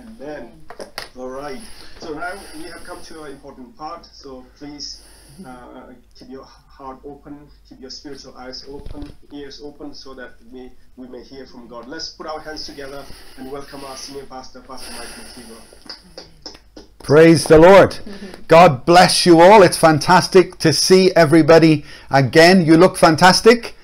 Amen. All right. So now we have come to an important part. So please uh, keep your heart open, keep your spiritual eyes open, ears open, so that we, we may hear from God. Let's put our hands together and welcome our senior pastor, Pastor Mike McKeever. Praise the Lord. God bless you all. It's fantastic to see everybody again. You look fantastic.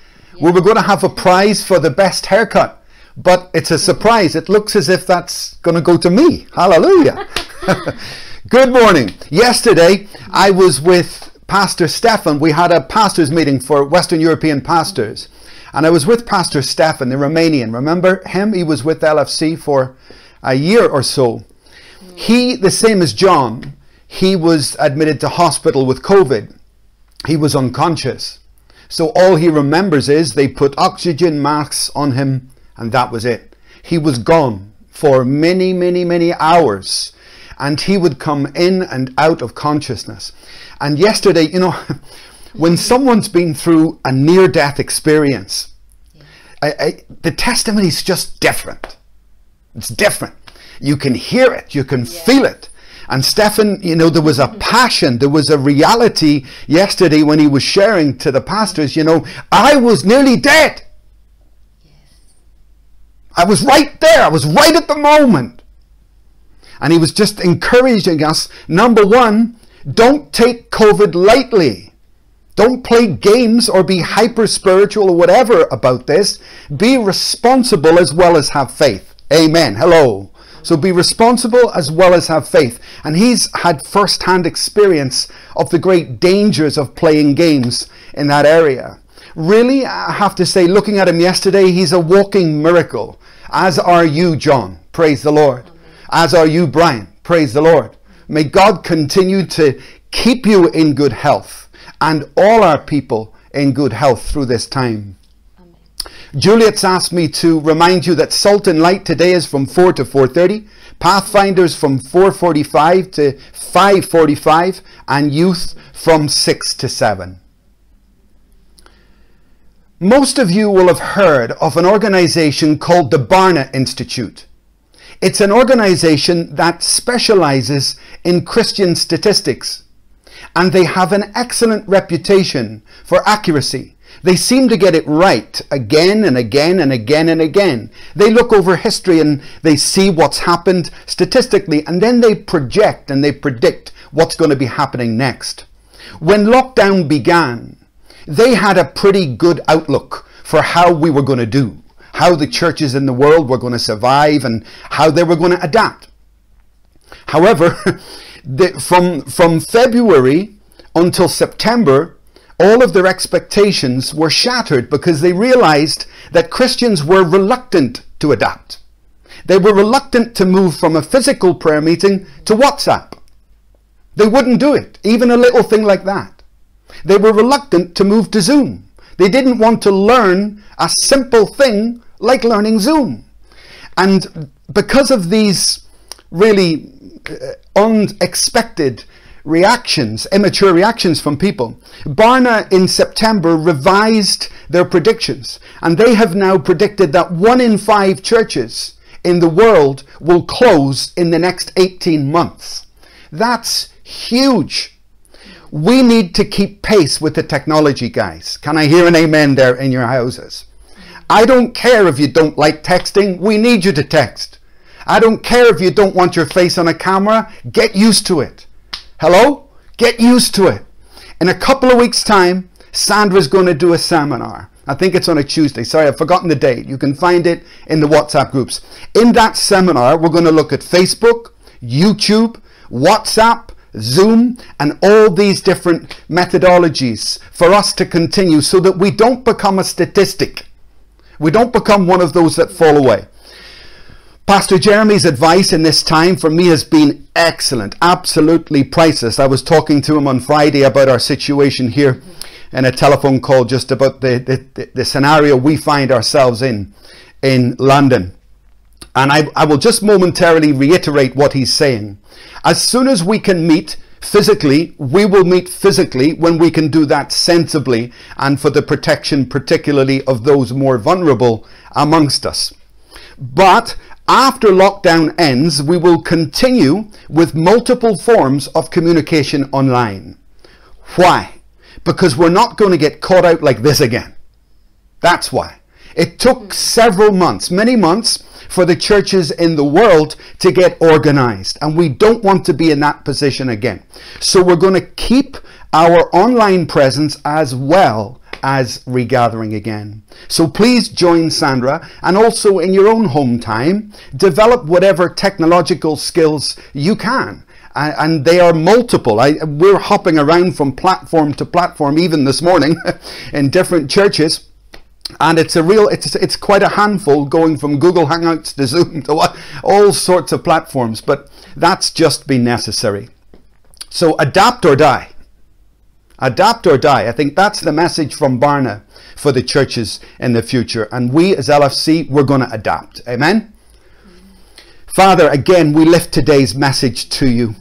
We were going to have a prize for the best haircut, but it's a surprise. It looks as if that's going to go to me. Hallelujah. Good morning. Yesterday, I was with Pastor Stefan. We had a pastors meeting for Western European pastors. And I was with Pastor Stefan, the Romanian. Remember him? He was with LFC for a year or so. He, the same as John, he was admitted to hospital with COVID. He was unconscious. So all he remembers is they put oxygen masks on him and that was it. He was gone for many, many, many hours and he would come in and out of consciousness. And yesterday, you know, when someone's been through a near death experience, I, I, the testimony is just different. It's different. You can hear it, you can yeah. feel it. And Stefan, you know, there was a passion, there was a reality yesterday when he was sharing to the pastors, you know, I was nearly dead. I was right there, I was right at the moment. And he was just encouraging us number one, don't take COVID lightly. Don't play games or be hyper spiritual or whatever about this. Be responsible as well as have faith. Amen. Hello. So be responsible as well as have faith. And he's had first hand experience of the great dangers of playing games in that area. Really, I have to say, looking at him yesterday, he's a walking miracle. As are you, John. Praise the Lord. As are you, Brian. Praise the Lord. May God continue to keep you in good health and all our people in good health through this time. Juliet's asked me to remind you that Salt and Light today is from 4 to 4.30, Pathfinders from 4.45 to 5.45, and Youth from 6 to 7. Most of you will have heard of an organization called the Barna Institute. It's an organization that specializes in Christian statistics, and they have an excellent reputation for accuracy. They seem to get it right again and again and again and again. They look over history and they see what's happened statistically, and then they project and they predict what's going to be happening next. When lockdown began, they had a pretty good outlook for how we were going to do how the churches in the world were going to survive and how they were going to adapt. However, the, from, from February until September, all of their expectations were shattered because they realized that Christians were reluctant to adapt. They were reluctant to move from a physical prayer meeting to WhatsApp. They wouldn't do it, even a little thing like that. They were reluctant to move to Zoom. They didn't want to learn a simple thing like learning Zoom. And because of these really uh, unexpected reactions, immature reactions from people, Barna in September revised their predictions. And they have now predicted that one in five churches in the world will close in the next 18 months. That's huge. We need to keep pace with the technology, guys. Can I hear an amen there in your houses? I don't care if you don't like texting. We need you to text. I don't care if you don't want your face on a camera. Get used to it. Hello? Get used to it. In a couple of weeks' time, Sandra's going to do a seminar. I think it's on a Tuesday. Sorry, I've forgotten the date. You can find it in the WhatsApp groups. In that seminar, we're going to look at Facebook, YouTube, WhatsApp, Zoom, and all these different methodologies for us to continue so that we don't become a statistic. We don't become one of those that fall away. Pastor Jeremy's advice in this time for me has been excellent, absolutely priceless. I was talking to him on Friday about our situation here in a telephone call just about the, the, the scenario we find ourselves in in London. And I, I will just momentarily reiterate what he's saying. As soon as we can meet physically, we will meet physically when we can do that sensibly and for the protection, particularly of those more vulnerable amongst us. But after lockdown ends, we will continue with multiple forms of communication online. Why? Because we're not going to get caught out like this again. That's why. It took several months, many months, for the churches in the world to get organized. And we don't want to be in that position again. So we're going to keep our online presence as well as regathering again. So please join Sandra and also in your own home time, develop whatever technological skills you can. And they are multiple. I, we're hopping around from platform to platform, even this morning, in different churches and it's a real it's it's quite a handful going from google hangouts to zoom to all sorts of platforms but that's just been necessary. So adapt or die. Adapt or die. I think that's the message from barna for the churches in the future. And we as lfc we're going to adapt. Amen? Father again we lift today's message to you.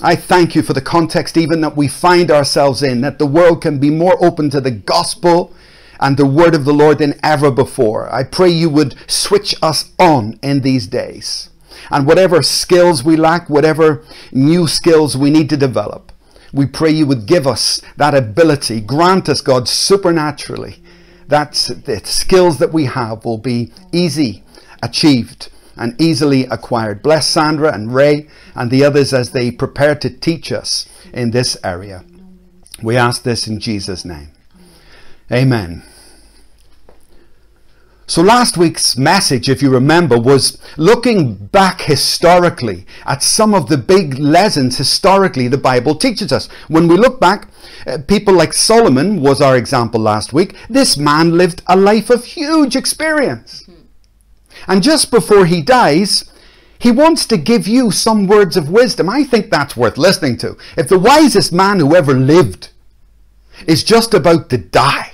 I thank you for the context, even that we find ourselves in, that the world can be more open to the gospel and the word of the Lord than ever before. I pray you would switch us on in these days. And whatever skills we lack, whatever new skills we need to develop, we pray you would give us that ability. Grant us, God, supernaturally, that the skills that we have will be easy achieved and easily acquired. Bless Sandra and Ray and the others as they prepare to teach us in this area. We ask this in Jesus' name. Amen. So, last week's message, if you remember, was looking back historically at some of the big lessons historically the Bible teaches us. When we look back, uh, people like Solomon was our example last week. This man lived a life of huge experience. And just before he dies, he wants to give you some words of wisdom. I think that's worth listening to. If the wisest man who ever lived is just about to die,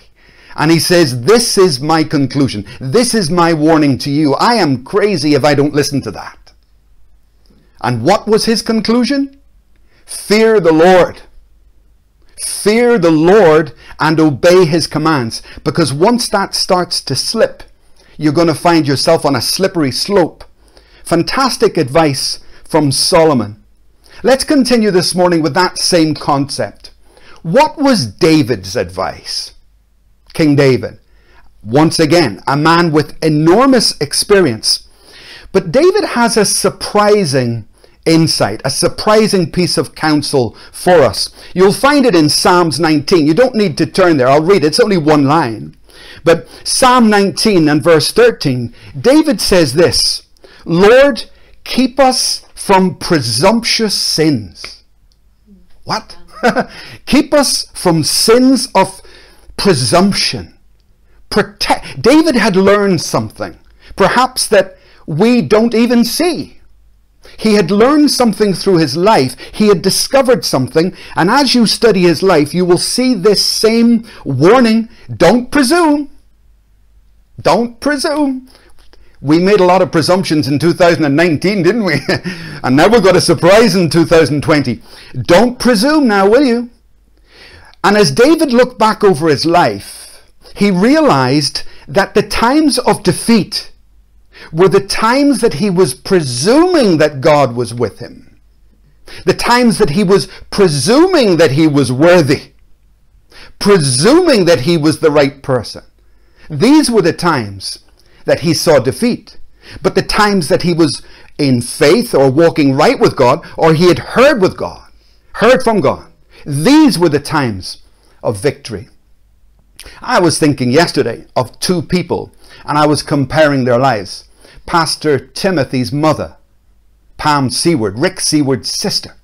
and he says, This is my conclusion. This is my warning to you. I am crazy if I don't listen to that. And what was his conclusion? Fear the Lord. Fear the Lord and obey his commands. Because once that starts to slip, you're going to find yourself on a slippery slope. Fantastic advice from Solomon. Let's continue this morning with that same concept. What was David's advice? King David. Once again, a man with enormous experience. But David has a surprising insight, a surprising piece of counsel for us. You'll find it in Psalms 19. You don't need to turn there. I'll read it. It's only one line. But Psalm 19 and verse 13, David says this Lord, keep us from presumptuous sins. What? keep us from sins of presumption. Protect. David had learned something, perhaps that we don't even see. He had learned something through his life. He had discovered something. And as you study his life, you will see this same warning don't presume. Don't presume. We made a lot of presumptions in 2019, didn't we? and now we've got a surprise in 2020. Don't presume now, will you? And as David looked back over his life, he realized that the times of defeat were the times that he was presuming that God was with him, the times that he was presuming that he was worthy, presuming that he was the right person. These were the times that he saw defeat. But the times that he was in faith or walking right with God, or he had heard with God, heard from God, these were the times of victory. I was thinking yesterday of two people and I was comparing their lives. Pastor Timothy's mother, Pam Seward, Rick Seward's sister.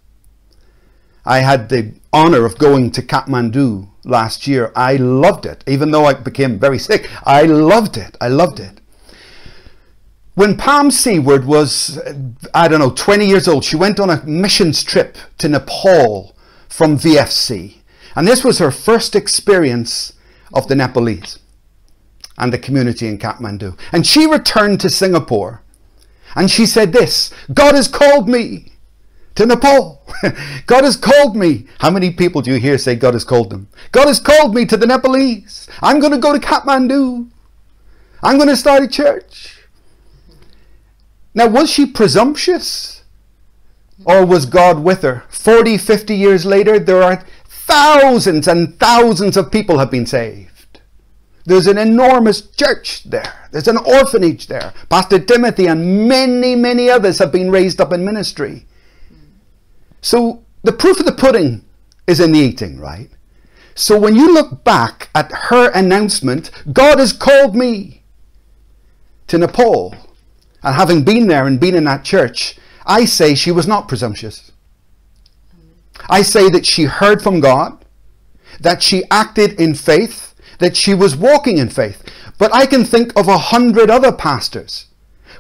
I had the honor of going to Kathmandu last year. I loved it, even though I became very sick. I loved it. I loved it. When Pam Seward was, I don't know, 20 years old, she went on a missions trip to Nepal from VFC. And this was her first experience of the Nepalese and the community in Kathmandu. And she returned to Singapore and she said this God has called me to Nepal. God has called me. How many people do you hear say God has called them? God has called me to the Nepalese. I'm going to go to Kathmandu. I'm going to start a church. Now, was she presumptuous? Or was God with her? 40, 50 years later, there are thousands and thousands of people have been saved. There's an enormous church there. There's an orphanage there. Pastor Timothy and many, many others have been raised up in ministry. So the proof of the pudding is in the eating, right? So when you look back at her announcement, God has called me to Nepal. And having been there and been in that church, I say she was not presumptuous. I say that she heard from God, that she acted in faith, that she was walking in faith. But I can think of a hundred other pastors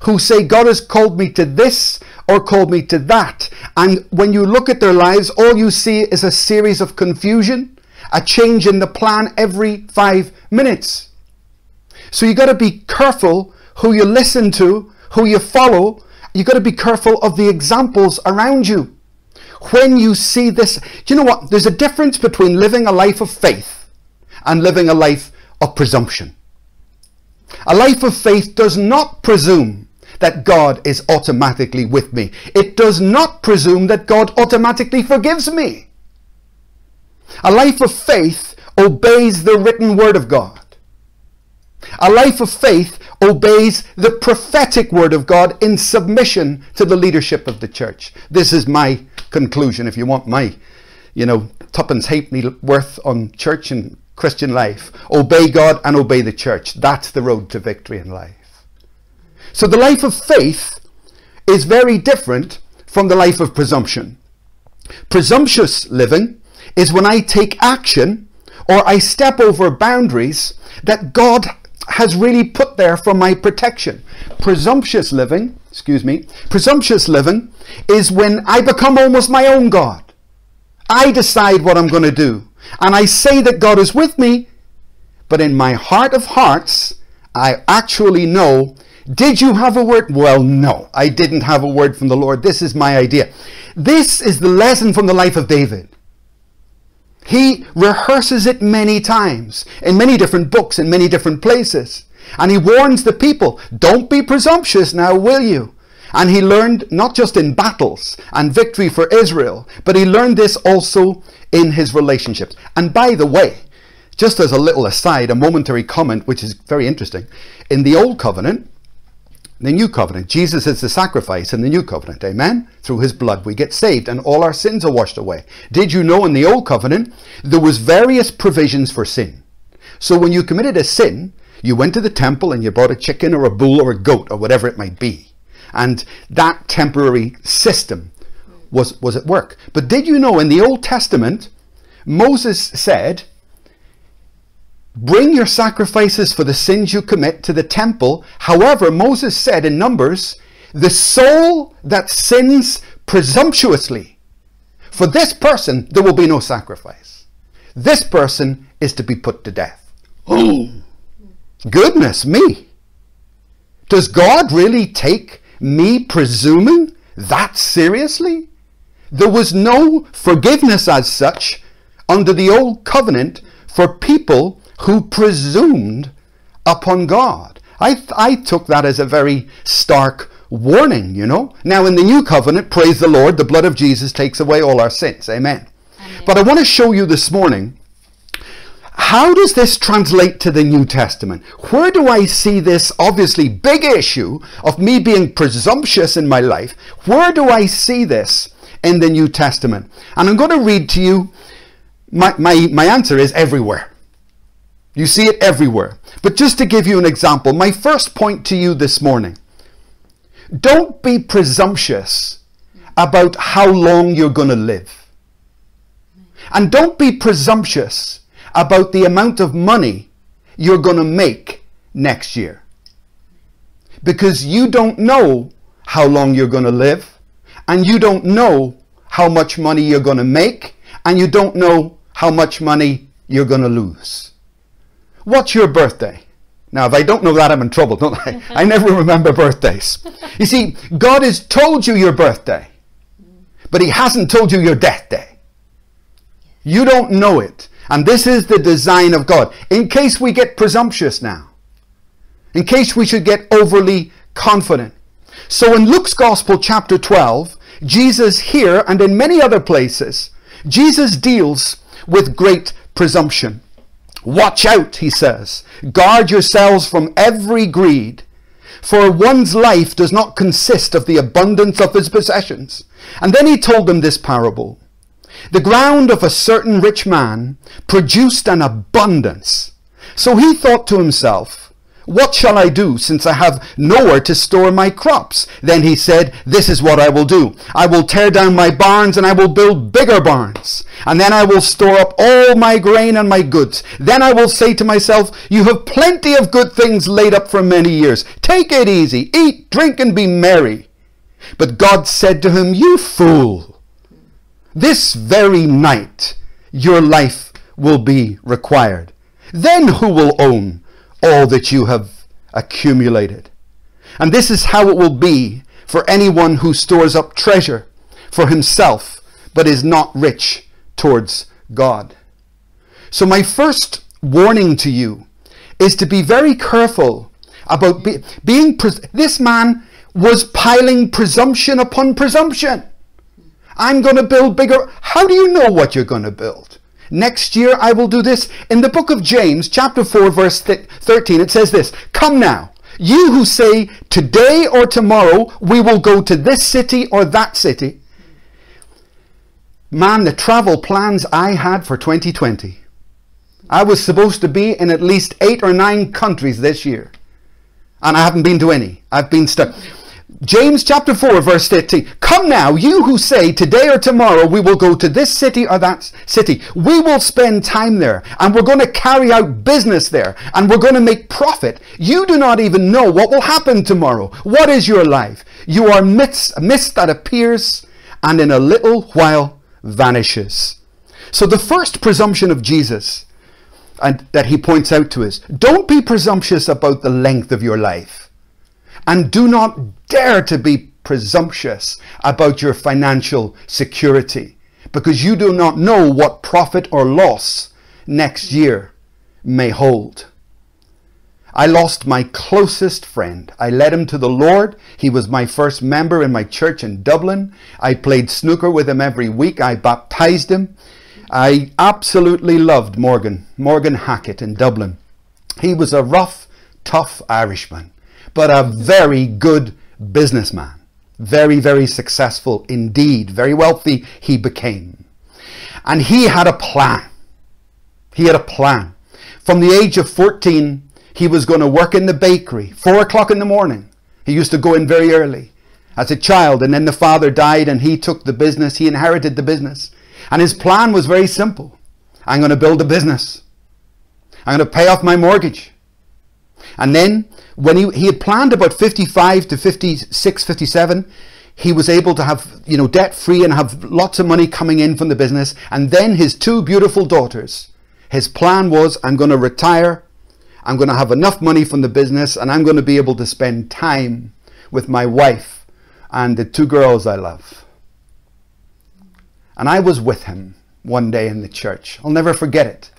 who say, God has called me to this or called me to that. And when you look at their lives, all you see is a series of confusion, a change in the plan every five minutes. So you got to be careful who you listen to, who you follow. You got to be careful of the examples around you. When you see this, you know what? There's a difference between living a life of faith and living a life of presumption. A life of faith does not presume that God is automatically with me. It does not presume that God automatically forgives me. A life of faith obeys the written word of God. A life of faith obeys the prophetic word of God in submission to the leadership of the church. This is my conclusion. If you want my, you know, tuppence halfpenny worth on church and Christian life, obey God and obey the church. That's the road to victory in life. So the life of faith is very different from the life of presumption. Presumptuous living is when I take action or I step over boundaries that God has really put there for my protection. Presumptuous living, excuse me, presumptuous living is when I become almost my own God. I decide what I'm going to do. And I say that God is with me, but in my heart of hearts, I actually know. Did you have a word? Well, no, I didn't have a word from the Lord. This is my idea. This is the lesson from the life of David. He rehearses it many times in many different books in many different places. And he warns the people, don't be presumptuous now, will you? And he learned not just in battles and victory for Israel, but he learned this also in his relationships. And by the way, just as a little aside, a momentary comment which is very interesting. In the Old Covenant, the new covenant. Jesus is the sacrifice in the new covenant. Amen? Through his blood we get saved and all our sins are washed away. Did you know in the old covenant there was various provisions for sin? So when you committed a sin, you went to the temple and you bought a chicken or a bull or a goat or whatever it might be. And that temporary system was, was at work. But did you know in the Old Testament, Moses said, Bring your sacrifices for the sins you commit to the temple. However, Moses said in Numbers, the soul that sins presumptuously, for this person there will be no sacrifice. This person is to be put to death. Oh, goodness me. Does God really take me presuming that seriously? There was no forgiveness as such under the old covenant for people who presumed upon God. I, I took that as a very stark warning, you know. Now, in the new covenant, praise the Lord, the blood of Jesus takes away all our sins. Amen. Amen. But I want to show you this morning how does this translate to the New Testament? Where do I see this obviously big issue of me being presumptuous in my life? Where do I see this in the New Testament? And I'm going to read to you, my, my, my answer is everywhere. You see it everywhere. But just to give you an example, my first point to you this morning don't be presumptuous about how long you're going to live. And don't be presumptuous about the amount of money you're going to make next year. Because you don't know how long you're going to live, and you don't know how much money you're going to make, and you don't know how much money you're going to lose. What's your birthday? Now, if I don't know that, I'm in trouble, don't I? I never remember birthdays. You see, God has told you your birthday, but He hasn't told you your death day. You don't know it. And this is the design of God. In case we get presumptuous now, in case we should get overly confident, So in Luke's Gospel, chapter 12, Jesus here and in many other places, Jesus deals with great presumption. Watch out, he says. Guard yourselves from every greed, for one's life does not consist of the abundance of his possessions. And then he told them this parable. The ground of a certain rich man produced an abundance. So he thought to himself, what shall I do, since I have nowhere to store my crops? Then he said, This is what I will do. I will tear down my barns, and I will build bigger barns. And then I will store up all my grain and my goods. Then I will say to myself, You have plenty of good things laid up for many years. Take it easy, eat, drink, and be merry. But God said to him, You fool, this very night your life will be required. Then who will own? All that you have accumulated. And this is how it will be for anyone who stores up treasure for himself, but is not rich towards God. So, my first warning to you is to be very careful about be, being. This man was piling presumption upon presumption. I'm going to build bigger. How do you know what you're going to build? Next year I will do this. In the book of James, chapter 4, verse 13, it says this Come now, you who say, Today or tomorrow we will go to this city or that city. Man, the travel plans I had for 2020. I was supposed to be in at least eight or nine countries this year. And I haven't been to any. I've been stuck. James chapter 4 verse 13. Come now, you who say today or tomorrow we will go to this city or that city. We will spend time there and we're going to carry out business there and we're going to make profit. You do not even know what will happen tomorrow. What is your life? You are mist, mist that appears and in a little while vanishes. So the first presumption of Jesus and that he points out to us, don't be presumptuous about the length of your life. And do not dare to be presumptuous about your financial security because you do not know what profit or loss next year may hold. I lost my closest friend. I led him to the Lord. He was my first member in my church in Dublin. I played snooker with him every week. I baptized him. I absolutely loved Morgan, Morgan Hackett in Dublin. He was a rough, tough Irishman but a very good businessman. Very, very successful indeed. Very wealthy he became. And he had a plan. He had a plan. From the age of 14, he was going to work in the bakery, four o'clock in the morning. He used to go in very early as a child, and then the father died and he took the business, he inherited the business. And his plan was very simple I'm going to build a business, I'm going to pay off my mortgage. And then when he, he had planned about 55 to 56, 57, he was able to have, you know, debt free and have lots of money coming in from the business. And then his two beautiful daughters, his plan was, I'm going to retire. I'm going to have enough money from the business and I'm going to be able to spend time with my wife and the two girls I love. And I was with him one day in the church. I'll never forget it.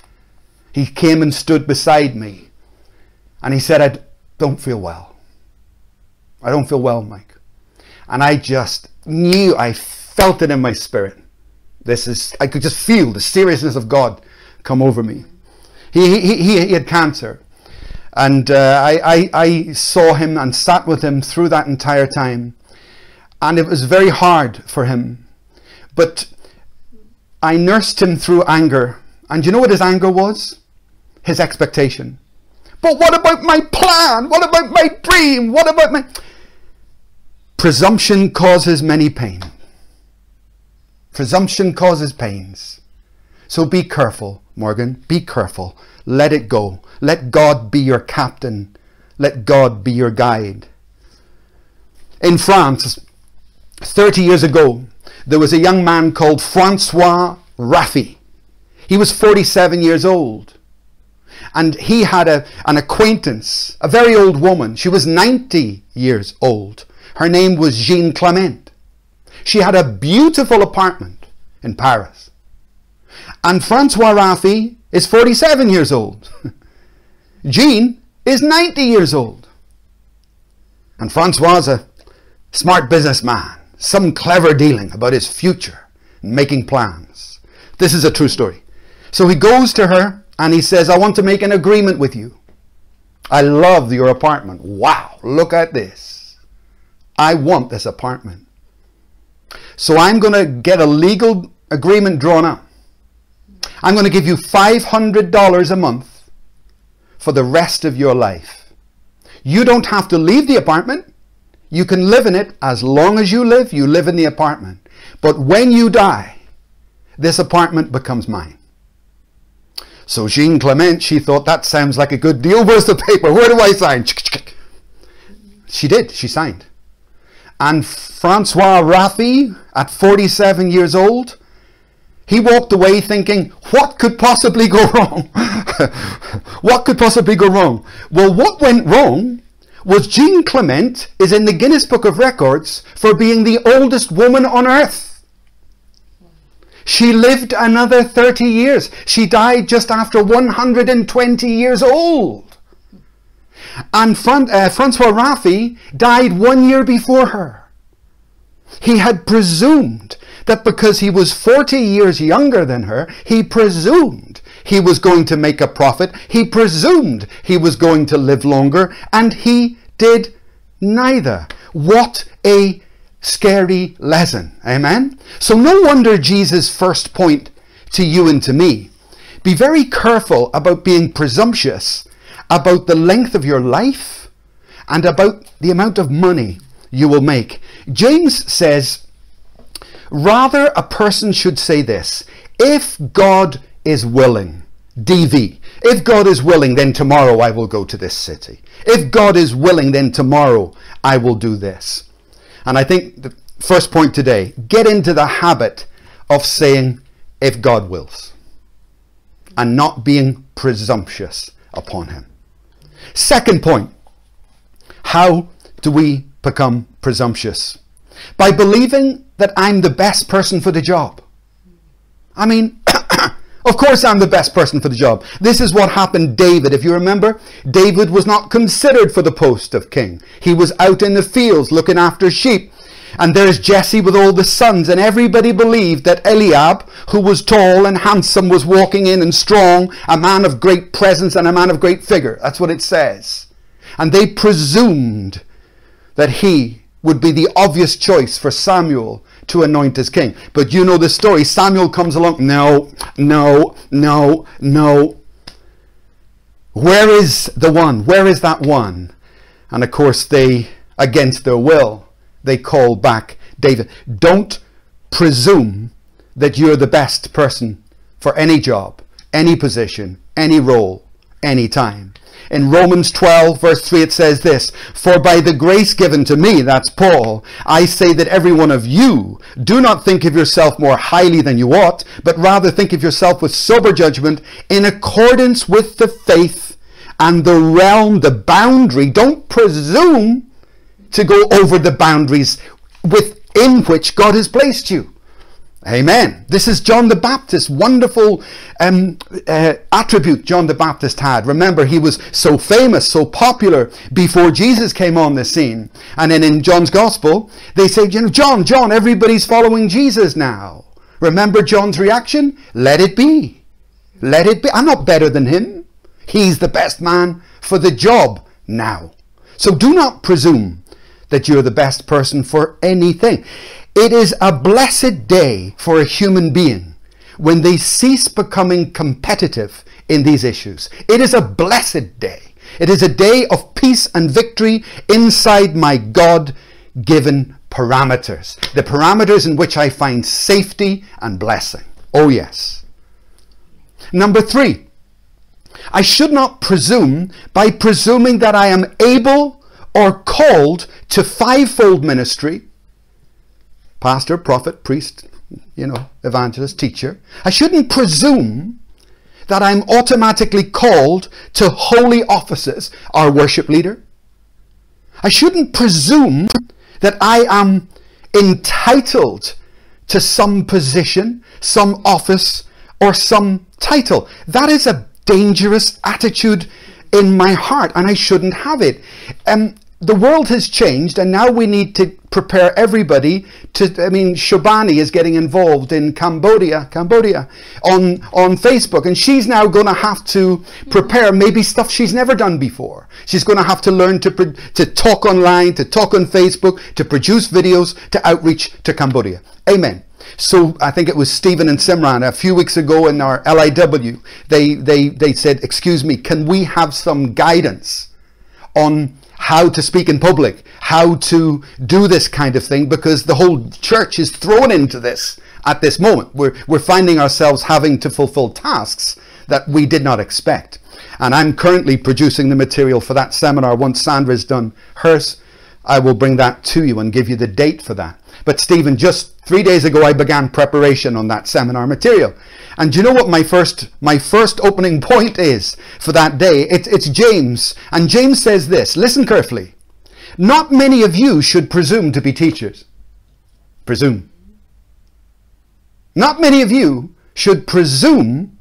He came and stood beside me and he said, I don't feel well. I don't feel well, Mike. And I just knew, I felt it in my spirit. This is, I could just feel the seriousness of God come over me. He, he, he, he had cancer. And uh, I, I, I saw him and sat with him through that entire time. And it was very hard for him. But I nursed him through anger. And you know what his anger was? His expectation. But what about my plan? What about my dream? What about my. Presumption causes many pain. Presumption causes pains. So be careful, Morgan. Be careful. Let it go. Let God be your captain. Let God be your guide. In France, 30 years ago, there was a young man called Francois Raffi. He was 47 years old and he had a, an acquaintance, a very old woman. She was 90 years old. Her name was Jean Clement. She had a beautiful apartment in Paris. And Francois Raffi is 47 years old. Jean is 90 years old. And Francois is a smart businessman, some clever dealing about his future, making plans. This is a true story. So he goes to her and he says, I want to make an agreement with you. I love your apartment. Wow, look at this. I want this apartment. So I'm going to get a legal agreement drawn up. I'm going to give you $500 a month for the rest of your life. You don't have to leave the apartment. You can live in it as long as you live, you live in the apartment. But when you die, this apartment becomes mine. So Jean Clement, she thought that sounds like a good deal. Where's the paper? Where do I sign? She did. She signed. And Francois Raffi, at 47 years old, he walked away thinking, what could possibly go wrong? what could possibly go wrong? Well, what went wrong was Jean Clement is in the Guinness Book of Records for being the oldest woman on earth. She lived another 30 years. She died just after 120 years old. And Fran- uh, Francois Raffi died one year before her. He had presumed that because he was 40 years younger than her, he presumed he was going to make a profit. He presumed he was going to live longer, and he did neither. What a scary lesson. Amen? So, no wonder Jesus' first point to you and to me be very careful about being presumptuous about the length of your life and about the amount of money you will make. James says, Rather, a person should say this if God is willing, DV, if God is willing, then tomorrow I will go to this city. If God is willing, then tomorrow I will do this. And I think the first point today get into the habit of saying, if God wills, and not being presumptuous upon Him. Second point how do we become presumptuous? By believing that I'm the best person for the job. I mean, of course I'm the best person for the job. This is what happened David. If you remember, David was not considered for the post of king. He was out in the fields looking after sheep. And there's Jesse with all the sons, and everybody believed that Eliab, who was tall and handsome, was walking in and strong, a man of great presence and a man of great figure. That's what it says. And they presumed that he would be the obvious choice for Samuel to anoint as king. But you know the story. Samuel comes along. No, no, no, no. Where is the one? Where is that one? And of course, they, against their will, they call back David. Don't presume that you're the best person for any job, any position, any role, any time. In Romans 12, verse 3, it says this For by the grace given to me, that's Paul, I say that every one of you do not think of yourself more highly than you ought, but rather think of yourself with sober judgment in accordance with the faith and the realm, the boundary. Don't presume to go over the boundaries within which God has placed you. Amen. This is John the Baptist. Wonderful um, uh, attribute John the Baptist had. Remember, he was so famous, so popular before Jesus came on the scene. And then in John's Gospel, they say, you know, John, John, everybody's following Jesus now. Remember John's reaction? Let it be. Let it be. I'm not better than him. He's the best man for the job now. So do not presume that you're the best person for anything. It is a blessed day for a human being when they cease becoming competitive in these issues. It is a blessed day. It is a day of peace and victory inside my God given parameters. The parameters in which I find safety and blessing. Oh, yes. Number three, I should not presume by presuming that I am able or called to fivefold ministry pastor, prophet, priest, you know, evangelist, teacher. I shouldn't presume that I'm automatically called to holy offices, our worship leader. I shouldn't presume that I am entitled to some position, some office, or some title. That is a dangerous attitude in my heart, and I shouldn't have it. Um, the world has changed and now we need to prepare everybody to I mean Shobani is getting involved in Cambodia Cambodia on on Facebook and she's now going to have to prepare maybe stuff she's never done before. She's going to have to learn to to talk online to talk on Facebook to produce videos to outreach to Cambodia. Amen. So I think it was Stephen and Simran a few weeks ago in our LIW they they they said excuse me can we have some guidance on how to speak in public, how to do this kind of thing, because the whole church is thrown into this at this moment. We're, we're finding ourselves having to fulfill tasks that we did not expect. And I'm currently producing the material for that seminar. Once Sandra's done hers, I will bring that to you and give you the date for that. But Stephen, just three days ago, I began preparation on that seminar material. And do you know what my first my first opening point is for that day? It, it's James, and James says this. Listen carefully. Not many of you should presume to be teachers. Presume. Not many of you should presume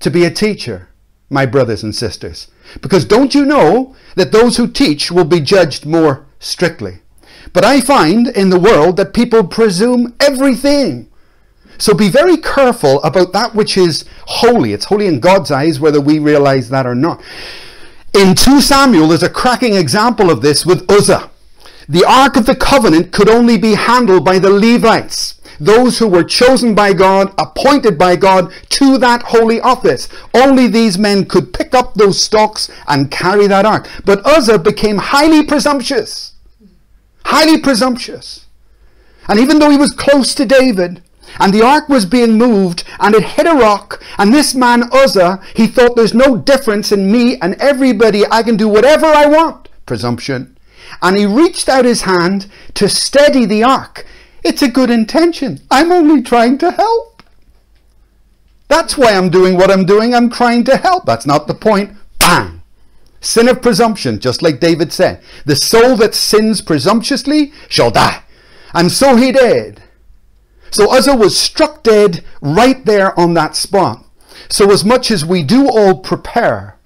to be a teacher, my brothers and sisters. Because don't you know that those who teach will be judged more strictly? But I find in the world that people presume everything. So be very careful about that which is holy. It's holy in God's eyes, whether we realize that or not. In 2 Samuel, there's a cracking example of this with Uzzah. The Ark of the Covenant could only be handled by the Levites, those who were chosen by God, appointed by God to that holy office. Only these men could pick up those stalks and carry that ark. But Uzzah became highly presumptuous. Highly presumptuous. And even though he was close to David, and the ark was being moved and it hit a rock and this man Uzzah he thought there's no difference in me and everybody. I can do whatever I want. Presumption. And he reached out his hand to steady the ark. It's a good intention. I'm only trying to help. That's why I'm doing what I'm doing. I'm trying to help. That's not the point. Bang. Sin of presumption just like David said. The soul that sins presumptuously shall die. And so he did so Uzzah was struck dead right there on that spot. So as much as we do all prepare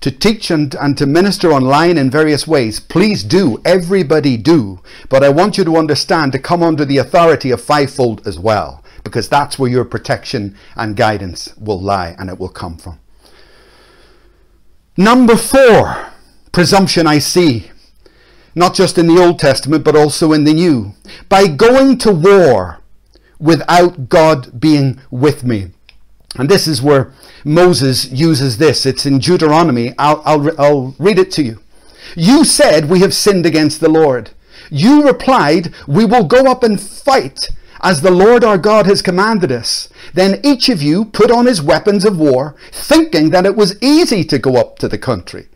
to teach and, and to minister online in various ways, please do. Everybody do. But I want you to understand to come under the authority of fivefold as well, because that's where your protection and guidance will lie and it will come from. Number four, presumption I see, not just in the Old Testament, but also in the New. By going to war, without God being with me. And this is where Moses uses this. It's in Deuteronomy. I'll, I'll, I'll read it to you. You said, We have sinned against the Lord. You replied, We will go up and fight as the Lord our God has commanded us. Then each of you put on his weapons of war, thinking that it was easy to go up to the country.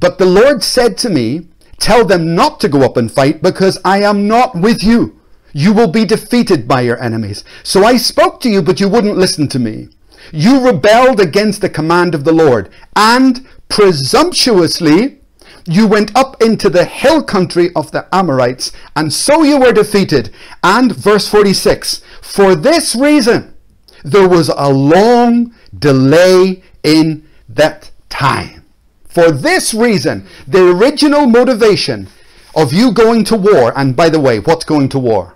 But the Lord said to me, Tell them not to go up and fight, because I am not with you. You will be defeated by your enemies. So I spoke to you, but you wouldn't listen to me. You rebelled against the command of the Lord, and presumptuously you went up into the hill country of the Amorites, and so you were defeated. And verse 46 For this reason there was a long delay in that time. For this reason, the original motivation of you going to war, and by the way, what's going to war?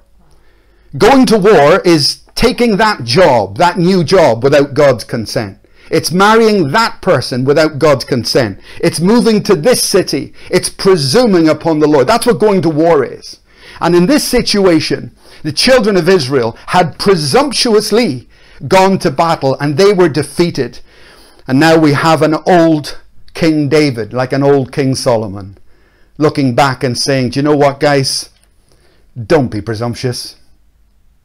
Going to war is taking that job, that new job, without God's consent. It's marrying that person without God's consent. It's moving to this city. It's presuming upon the Lord. That's what going to war is. And in this situation, the children of Israel had presumptuously gone to battle and they were defeated. And now we have an old King David, like an old King Solomon, looking back and saying, Do you know what, guys? Don't be presumptuous.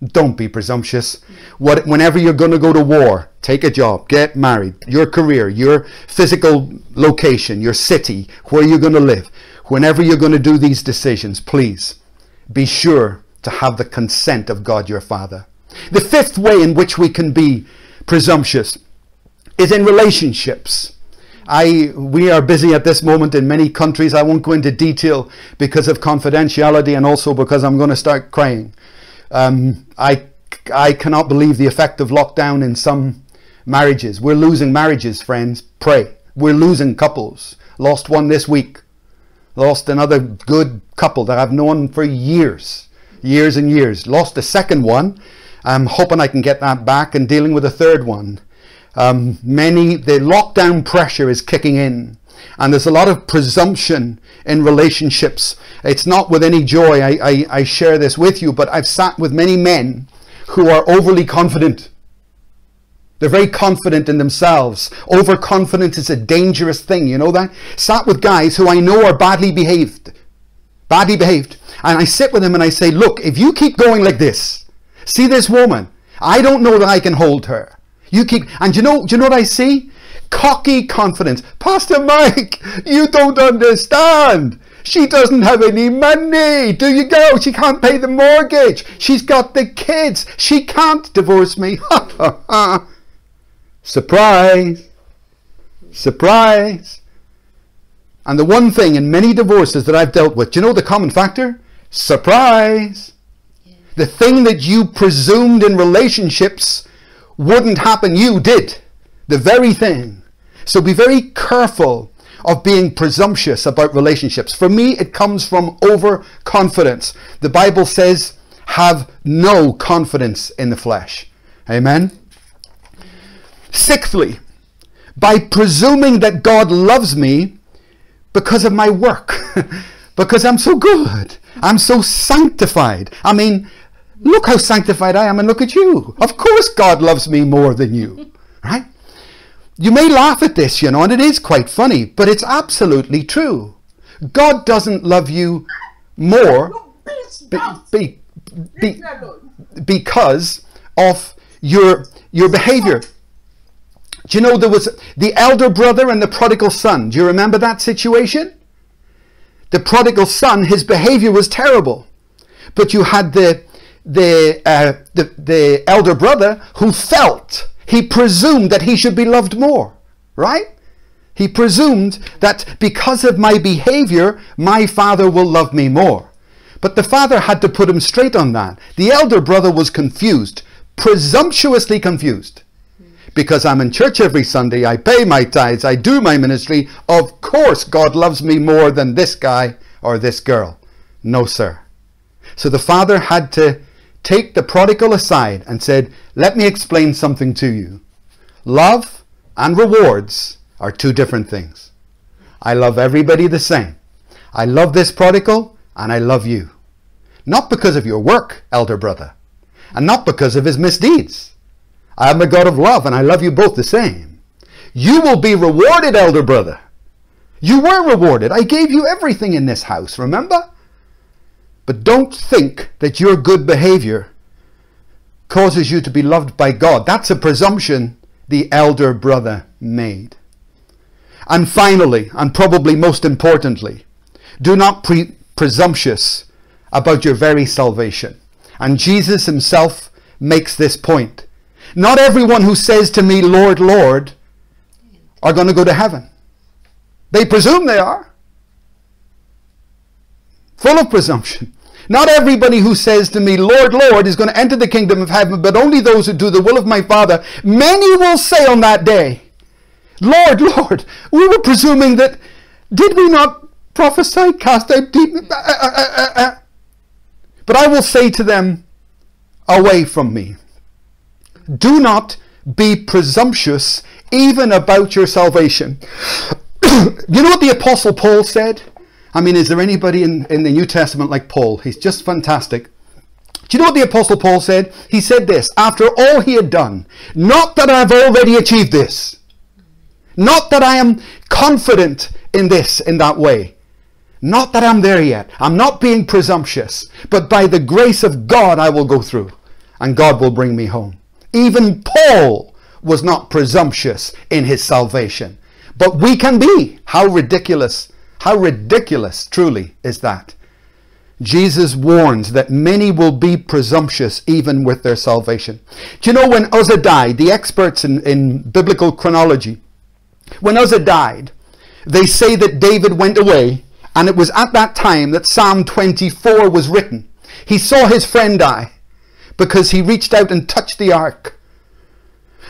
Don't be presumptuous. What, whenever you're going to go to war, take a job, get married, your career, your physical location, your city, where you're going to live. Whenever you're going to do these decisions, please be sure to have the consent of God your Father. The fifth way in which we can be presumptuous is in relationships. I, we are busy at this moment in many countries. I won't go into detail because of confidentiality and also because I'm going to start crying. Um, I, I cannot believe the effect of lockdown in some marriages. We're losing marriages, friends. Pray. We're losing couples. Lost one this week. Lost another good couple that I've known for years, years and years. Lost a second one. I'm hoping I can get that back and dealing with a third one. Um, many, the lockdown pressure is kicking in. And there's a lot of presumption in relationships. It's not with any joy I, I, I share this with you, but I've sat with many men who are overly confident. They're very confident in themselves. Overconfidence is a dangerous thing, you know that? Sat with guys who I know are badly behaved. Badly behaved. And I sit with them and I say, look, if you keep going like this, see this woman, I don't know that I can hold her. You keep, and you know, do you know what I see? Cocky confidence. Pastor Mike, you don't understand. She doesn't have any money. Do you go? She can't pay the mortgage. She's got the kids. She can't divorce me. Surprise! Surprise! And the one thing in many divorces that I've dealt with, do you know the common factor? Surprise! The thing that you presumed in relationships wouldn't happen, you did. The very thing. So be very careful of being presumptuous about relationships. For me, it comes from overconfidence. The Bible says, have no confidence in the flesh. Amen? Sixthly, by presuming that God loves me because of my work, because I'm so good, I'm so sanctified. I mean, look how sanctified I am and look at you. Of course, God loves me more than you, right? You may laugh at this, you know, and it is quite funny, but it's absolutely true. God doesn't love you more be, be, be, because of your your behavior. Do you know there was the elder brother and the prodigal son? Do you remember that situation? The prodigal son, his behavior was terrible. But you had the, the, uh, the, the elder brother who felt, he presumed that he should be loved more, right? He presumed that because of my behavior, my father will love me more. But the father had to put him straight on that. The elder brother was confused, presumptuously confused because I'm in church every Sunday, I pay my tithes, I do my ministry, of course God loves me more than this guy or this girl. No, sir. So the father had to take the prodigal aside and said, Let me explain something to you. Love and rewards are two different things. I love everybody the same. I love this prodigal and I love you. Not because of your work, elder brother, and not because of his misdeeds. I am the God of love, and I love you both the same. You will be rewarded, elder brother. You were rewarded. I gave you everything in this house, remember? But don't think that your good behavior causes you to be loved by God. That's a presumption the elder brother made. And finally, and probably most importantly, do not be presumptuous about your very salvation. And Jesus himself makes this point. Not everyone who says to me, Lord, Lord, are going to go to heaven. They presume they are. Full of presumption. Not everybody who says to me, Lord, Lord, is going to enter the kingdom of heaven, but only those who do the will of my Father. Many will say on that day, Lord, Lord, we were presuming that, did we not prophesy, cast out demons? Uh, uh, uh, but I will say to them, away from me. Do not be presumptuous even about your salvation. you know what the Apostle Paul said? I mean, is there anybody in, in the New Testament like Paul? He's just fantastic. Do you know what the Apostle Paul said? He said this after all he had done, not that I've already achieved this, not that I am confident in this in that way, not that I'm there yet. I'm not being presumptuous, but by the grace of God I will go through and God will bring me home. Even Paul was not presumptuous in his salvation. But we can be. How ridiculous, how ridiculous truly is that? Jesus warns that many will be presumptuous even with their salvation. Do you know when Uzzah died, the experts in, in biblical chronology, when Uzzah died, they say that David went away, and it was at that time that Psalm 24 was written. He saw his friend die because he reached out and touched the ark.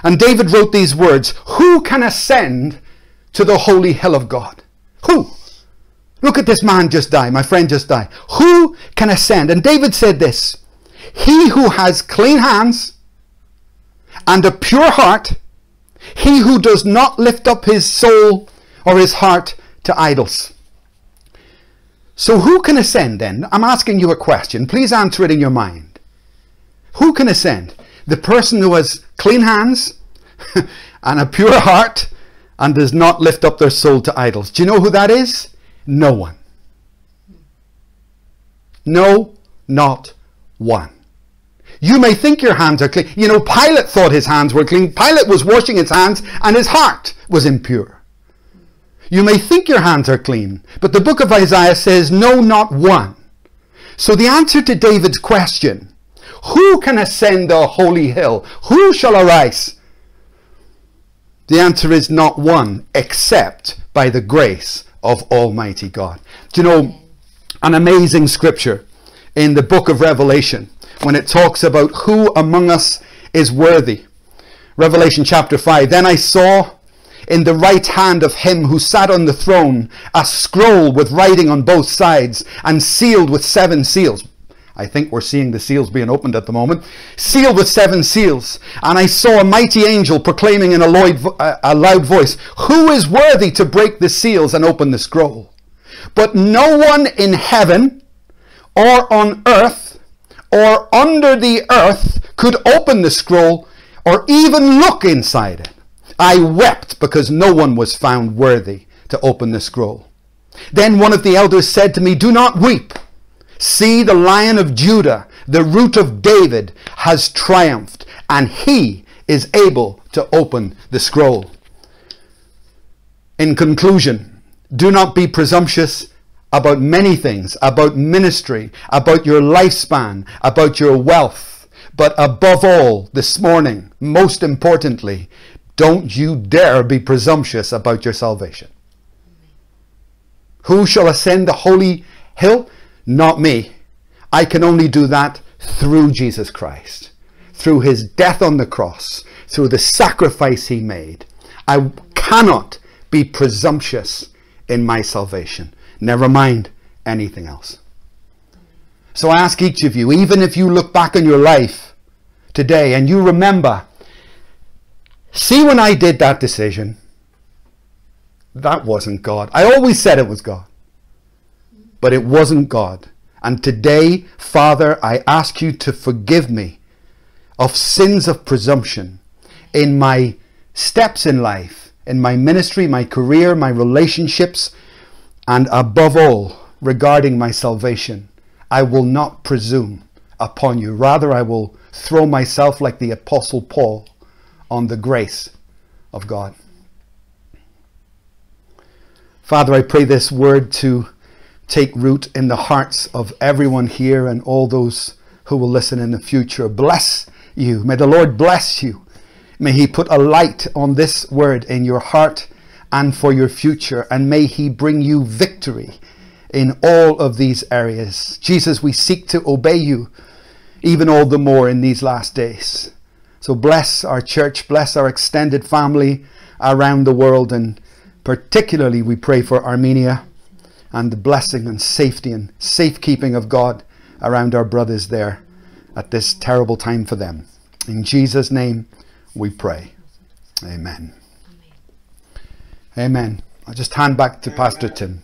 And David wrote these words Who can ascend to the holy hill of God? Who? Look at this man just die, my friend just die. Who can ascend? And David said this He who has clean hands and a pure heart, he who does not lift up his soul or his heart to idols. So, who can ascend then? I'm asking you a question. Please answer it in your mind. Who can ascend? The person who has clean hands and a pure heart and does not lift up their soul to idols. Do you know who that is? No one. No, not one. You may think your hands are clean. You know, Pilate thought his hands were clean. Pilate was washing his hands and his heart was impure. You may think your hands are clean, but the book of Isaiah says, no, not one. So the answer to David's question, who can ascend the holy hill? Who shall arise? The answer is not one, except by the grace of Almighty God. Do you know an amazing scripture in the book of Revelation when it talks about who among us is worthy? Revelation chapter 5. Then I saw in the right hand of him who sat on the throne a scroll with writing on both sides and sealed with seven seals. I think we're seeing the seals being opened at the moment. Sealed with seven seals. And I saw a mighty angel proclaiming in a loud a loud voice, Who is worthy to break the seals and open the scroll? But no one in heaven or on earth or under the earth could open the scroll or even look inside it. I wept because no one was found worthy to open the scroll. Then one of the elders said to me, Do not weep. See, the lion of Judah, the root of David, has triumphed, and he is able to open the scroll. In conclusion, do not be presumptuous about many things, about ministry, about your lifespan, about your wealth. But above all, this morning, most importantly, don't you dare be presumptuous about your salvation. Who shall ascend the holy hill? Not me. I can only do that through Jesus Christ, through his death on the cross, through the sacrifice he made. I cannot be presumptuous in my salvation. Never mind anything else. So I ask each of you, even if you look back on your life today and you remember, see when I did that decision, that wasn't God. I always said it was God but it wasn't God. And today, Father, I ask you to forgive me of sins of presumption in my steps in life, in my ministry, my career, my relationships, and above all, regarding my salvation. I will not presume upon you. Rather, I will throw myself like the Apostle Paul on the grace of God. Father, I pray this word to take root in the hearts of everyone here and all those who will listen in the future. Bless you. May the Lord bless you. May He put a light on this word in your heart and for your future. And may He bring you victory in all of these areas. Jesus, we seek to obey you even all the more in these last days. So bless our church, bless our extended family around the world, and particularly we pray for Armenia and the blessing and safety and safekeeping of God around our brothers there at this terrible time for them. In Jesus' name we pray. Amen. Amen. I'll just hand back to Pastor Tim.